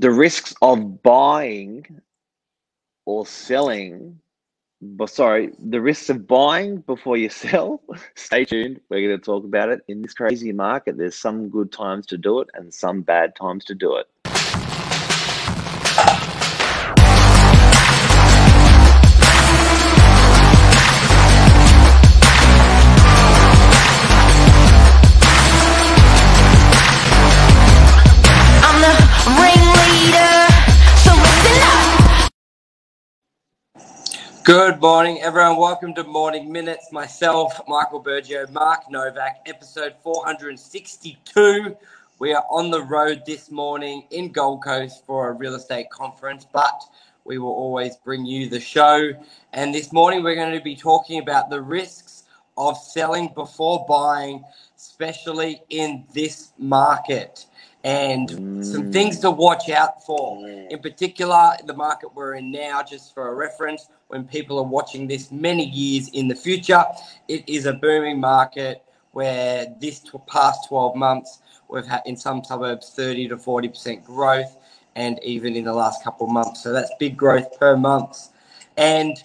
the risks of buying or selling but sorry, the risks of buying before you sell. Stay tuned. We're going to talk about it in this crazy market. There's some good times to do it and some bad times to do it. Good morning, everyone. Welcome to Morning Minutes. Myself, Michael Bergio, Mark Novak, episode 462. We are on the road this morning in Gold Coast for a real estate conference, but we will always bring you the show. And this morning, we're going to be talking about the risks of selling before buying, especially in this market and mm. some things to watch out for. In particular, the market we're in now, just for a reference, when people are watching this many years in the future, it is a booming market where this past 12 months, we've had in some suburbs 30 to 40% growth, and even in the last couple of months. So that's big growth per month. And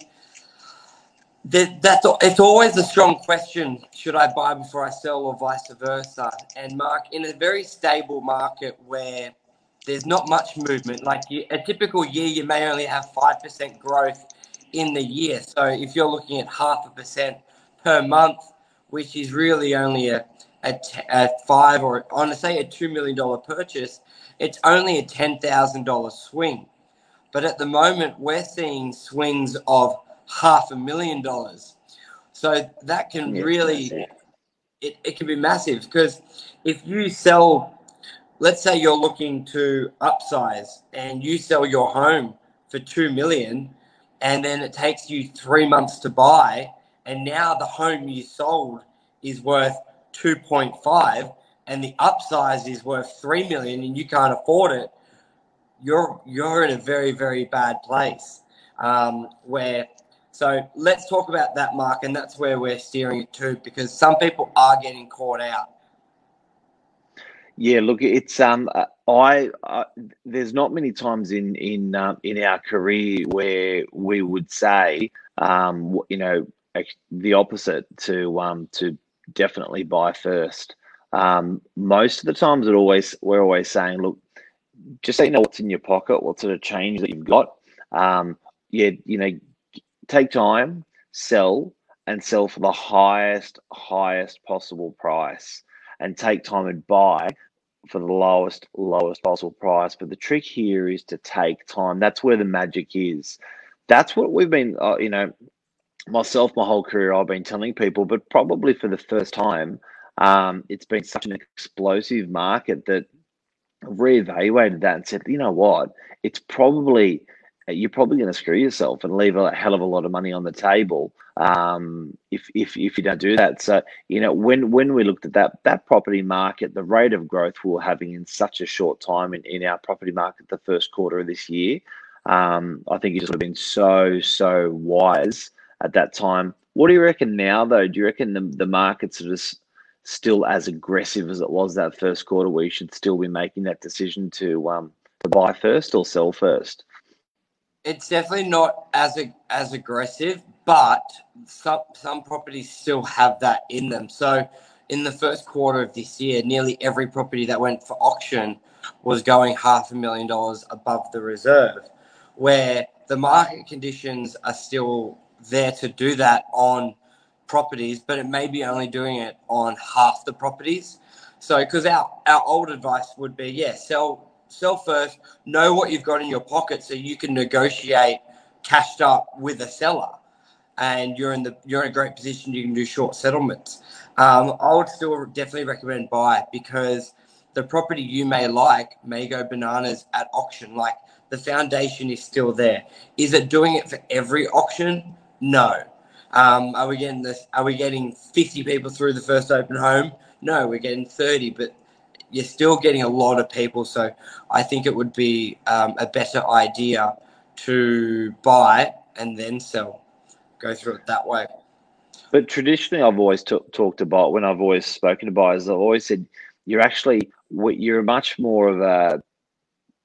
that, that's it's always a strong question should i buy before i sell or vice versa? And mark in a very stable market where there's not much movement like a typical year you may only have 5% growth in the year. So if you're looking at half a percent per month which is really only a, a, a five or on say a two million dollar purchase it's only a $10000 swing. But at the moment we're seeing swings of half a million dollars. So that can yeah, really, it, it can be massive because if you sell, let's say you're looking to upsize and you sell your home for 2 million and then it takes you three months to buy and now the home you sold is worth 2.5 and the upsize is worth 3 million and you can't afford it you're you're in a very very bad place um, where so let's talk about that, Mark, and that's where we're steering it to because some people are getting caught out. Yeah, look, it's um, I, I there's not many times in in um, in our career where we would say, um, you know, the opposite to um to definitely buy first. Um, most of the times, it always we're always saying, look, just so you know what's in your pocket, what sort of change that you've got. Um, yeah, you know, take time, sell, and sell for the highest, highest possible price, and take time and buy for the lowest, lowest possible price. But the trick here is to take time. That's where the magic is. That's what we've been, uh, you know, myself, my whole career, I've been telling people, but probably for the first time, um, it's been such an explosive market that I've reevaluated that and said, you know what, it's probably you're probably going to screw yourself and leave a hell of a lot of money on the table um, if, if if you don't do that. So you know when when we looked at that that property market, the rate of growth we were having in such a short time in, in our property market, the first quarter of this year, um, I think it would have been so so wise at that time. What do you reckon now, though? Do you reckon the the market's just still as aggressive as it was that first quarter, you should still be making that decision to um, to buy first or sell first? It's definitely not as as aggressive, but some some properties still have that in them. So in the first quarter of this year, nearly every property that went for auction was going half a million dollars above the reserve, where the market conditions are still there to do that on properties, but it may be only doing it on half the properties. So, because our, our old advice would be, yeah, sell sell first, know what you've got in your pocket so you can negotiate cashed up with a seller. And you're in the you're in a great position. You can do short settlements. Um, I would still definitely recommend buy because the property you may like may go bananas at auction. Like the foundation is still there. Is it doing it for every auction? No. Um, are we getting this? Are we getting 50 people through the first open home? No, we're getting 30, but you're still getting a lot of people. So I think it would be um, a better idea to buy and then sell. Go through it that way. But traditionally, I've always t- talked about when I've always spoken to buyers. I've always said you're actually you're much more of a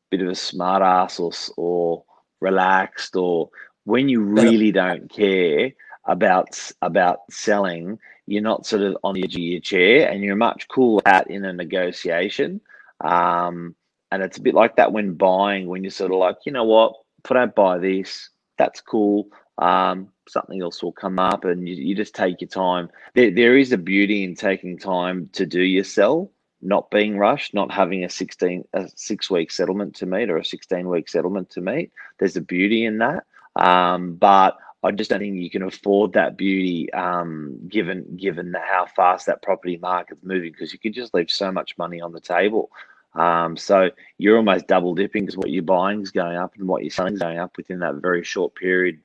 bit of a smart ass or or relaxed or when you really don't care about about selling, you're not sort of on the edge of your chair, and you're much cooler at in a negotiation. Um, and it's a bit like that when buying, when you're sort of like, you know what, if I buy this, that's cool. Um, something else will come up, and you, you just take your time. There, there is a beauty in taking time to do your sell, not being rushed, not having a 16, a six week settlement to meet or a 16 week settlement to meet. There's a beauty in that. Um, but I just don't think you can afford that beauty, um, given given how fast that property market's moving, because you can just leave so much money on the table. Um, so you're almost double dipping because what you're buying is going up and what you're selling is going up within that very short period.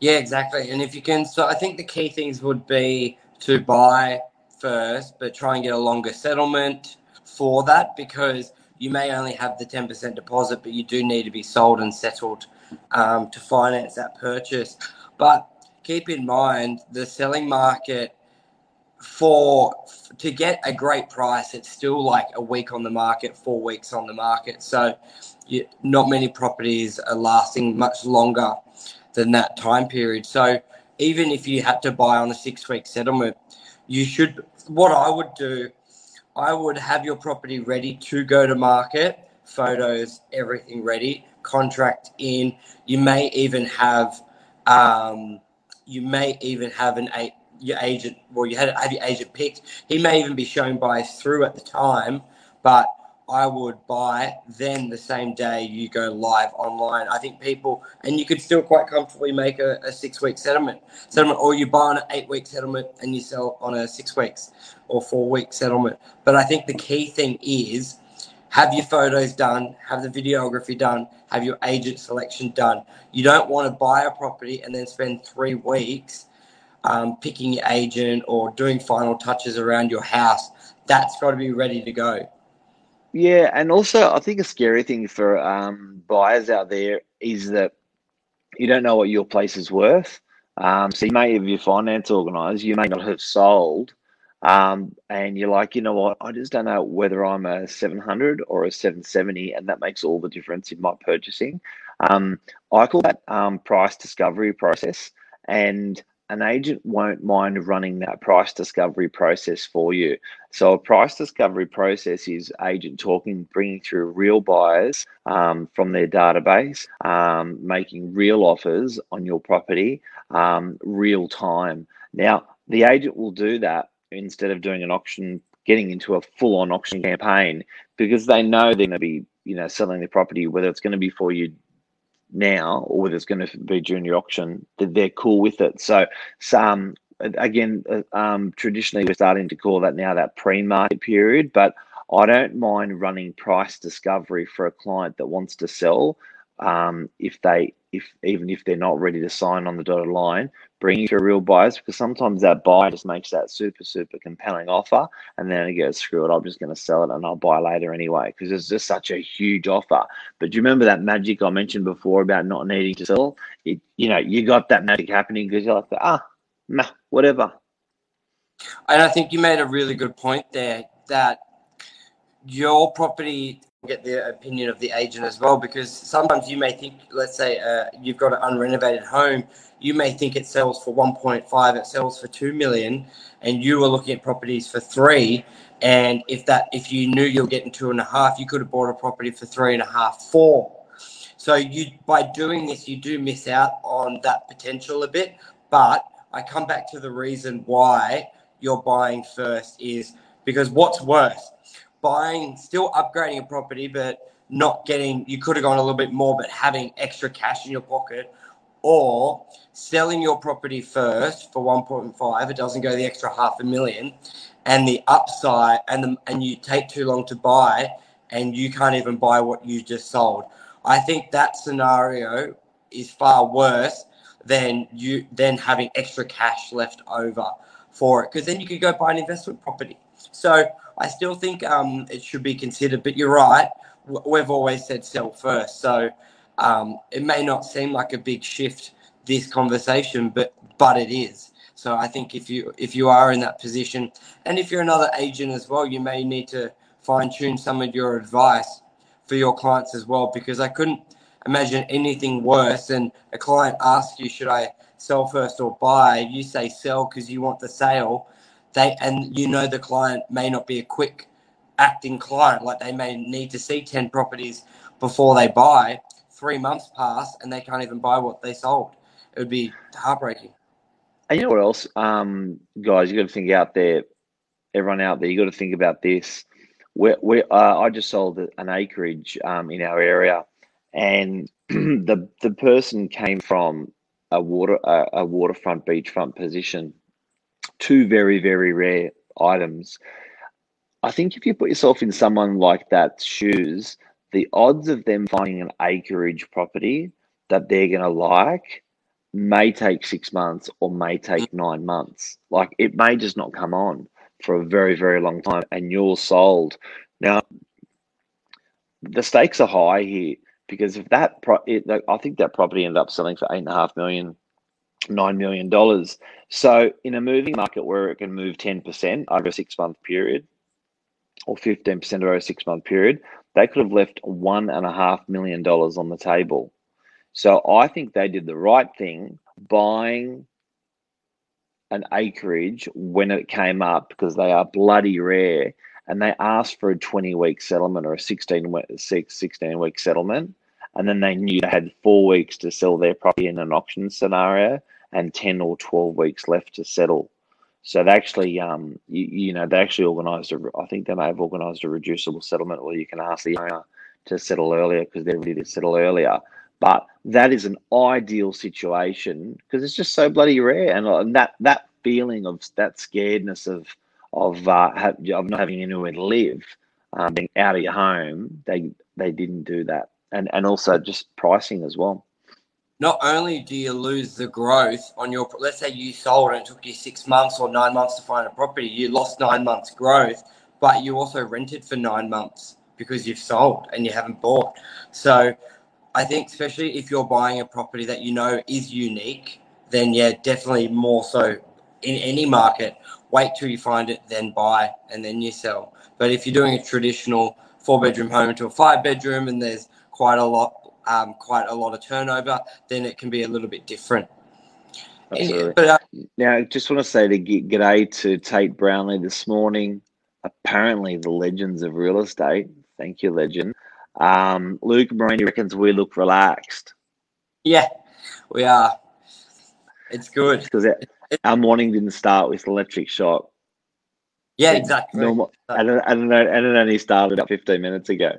Yeah, exactly. And if you can, so I think the key things would be to buy first, but try and get a longer settlement for that because you may only have the 10% deposit, but you do need to be sold and settled um, to finance that purchase. But keep in mind the selling market for to get a great price, it's still like a week on the market, four weeks on the market. So, you, not many properties are lasting much longer than that time period. So, even if you had to buy on a six week settlement, you should. What I would do, I would have your property ready to go to market, photos, everything ready, contract in. You may even have, um, you may even have an a, your agent, well, you had have your agent picked. He may even be shown by through at the time, but I would buy then the same day you go live online. I think people, and you could still quite comfortably make a, a six week settlement, settlement, or you buy on an eight week settlement and you sell on a six weeks or four week settlement. But I think the key thing is have your photos done, have the videography done, have your agent selection done. You don't want to buy a property and then spend three weeks um, picking your agent or doing final touches around your house. That's got to be ready to go. Yeah, and also I think a scary thing for um, buyers out there is that you don't know what your place is worth. Um, so you may have your finance organised, you may not have sold, um, and you're like, you know what? I just don't know whether I'm a 700 or a 770, and that makes all the difference in my purchasing. Um, I call that um, price discovery process, and an agent won't mind running that price discovery process for you. So, a price discovery process is agent talking, bringing through real buyers um, from their database, um, making real offers on your property, um, real time. Now, the agent will do that instead of doing an auction, getting into a full on auction campaign because they know they're going to be, you know, selling the property, whether it's going to be for you now or whether it's going to be during your auction, that they're cool with it. So, some again, uh, um, traditionally we're starting to call that now that pre-market period, but I don't mind running price discovery for a client that wants to sell um, if they if even if they're not ready to sign on the dotted line, bringing to real buyers because sometimes that buyer just makes that super super compelling offer, and then it goes screw it, I'm just going to sell it and I'll buy later anyway because it's just such a huge offer. But do you remember that magic I mentioned before about not needing to sell? It, you know, you got that magic happening because you're like, ah, nah, whatever. And I think you made a really good point there that your property get the opinion of the agent as well because sometimes you may think let's say uh, you've got an unrenovated home you may think it sells for 1.5 it sells for 2 million and you were looking at properties for three and if that if you knew you're getting two and a half you could have bought a property for three and a half four. So you by doing this you do miss out on that potential a bit but i come back to the reason why you're buying first is because what's worse buying, still upgrading a property, but not getting, you could have gone a little bit more, but having extra cash in your pocket, or selling your property first for 1.5, it doesn't go the extra half a million, and the upside, and the, and you take too long to buy, and you can't even buy what you just sold. I think that scenario is far worse than you than having extra cash left over for it, because then you could go buy an investment property. So I still think um, it should be considered. But you're right. We've always said sell first. So um, it may not seem like a big shift this conversation, but but it is. So I think if you if you are in that position, and if you're another agent as well, you may need to fine tune some of your advice for your clients as well because I couldn't imagine anything worse than a client asks you, should I sell first or buy? You say sell because you want the sale. They and you know the client may not be a quick acting client, like they may need to see 10 properties before they buy. Three months pass and they can't even buy what they sold. It would be heartbreaking. And you know what else, um, guys? You got to think out there, everyone out there. You got to think about this. We, we, uh, I just sold an acreage um, in our area, and the the person came from a water a, a waterfront beachfront position. Two very very rare items. I think if you put yourself in someone like that's shoes, the odds of them finding an acreage property that they're going to like may take six months or may take mm. nine months. Like it may just not come on for a very, very long time and you're sold. Now, the stakes are high here because if that, pro- it, I think that property ended up selling for eight and a half million, nine million dollars. So in a moving market where it can move 10% over a six month period or 15% over a six month period, they could have left one and a half million dollars on the table. So I think they did the right thing buying an acreage when it came up because they are bloody rare and they asked for a 20 week settlement or a 16 week, 16 week settlement. And then they knew they had four weeks to sell their property in an auction scenario and 10 or 12 weeks left to settle. So they actually, um, you, you know, they actually organised a, I think they may have organised a reducible settlement where you can ask the owner to settle earlier because they're ready to settle earlier. But that is an ideal situation because it's just so bloody rare, and, and that that feeling of that scaredness of of uh, of not having anywhere to live, um, being out of your home, they they didn't do that, and and also just pricing as well. Not only do you lose the growth on your, let's say you sold and it took you six months or nine months to find a property, you lost nine months growth, but you also rented for nine months because you've sold and you haven't bought. So I think especially if you're buying a property that you know is unique, then yeah, definitely more so in any market. Wait till you find it, then buy, and then you sell. But if you're doing a traditional four bedroom home into a five bedroom, and there's quite a lot, um, quite a lot of turnover, then it can be a little bit different. Absolutely. But uh, now, just want to say to g'day to Tate Brownlee this morning. Apparently, the legends of real estate. Thank you, legend um, Luke Morini reckons we look relaxed. Yeah, we are. It's good because our morning didn't start with electric shock. Yeah, exactly. Normal, I I don't know, and it only started up 15 minutes ago.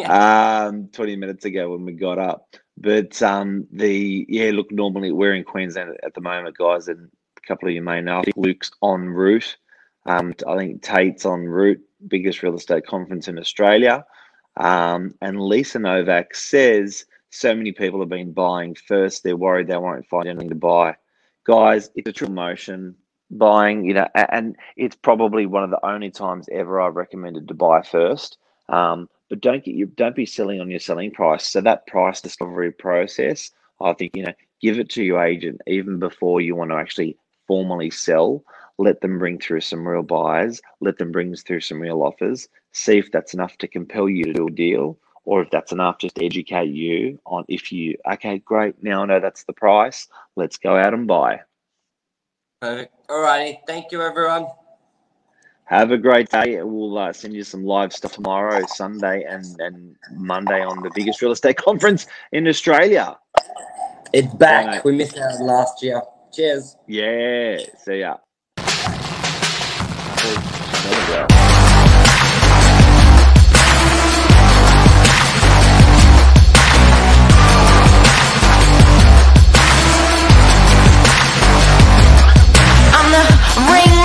Yeah. Um, 20 minutes ago when we got up. But um, the yeah, look, normally we're in Queensland at the moment, guys, and a couple of you may know. I think Luke's en route. Um, I think Tate's en route, biggest real estate conference in Australia. Um, and Lisa Novak says so many people have been buying first. They're worried they won't find anything to buy. Guys, it's a true motion buying, you know, and it's probably one of the only times ever I've recommended to buy first. Um, but don't get you don't be selling on your selling price. So that price discovery process, I think, you know, give it to your agent even before you want to actually formally sell let them bring through some real buyers, let them bring through some real offers, see if that's enough to compel you to do a deal, or if that's enough just to educate you on if you, okay, great, now I know that's the price, let's go out and buy. Perfect. All righty. Thank you, everyone. Have a great day. We'll uh, send you some live stuff tomorrow, Sunday, and, and Monday on the biggest real estate conference in Australia. It's back. Right. We missed out last year. Cheers. Yeah. See ya. ring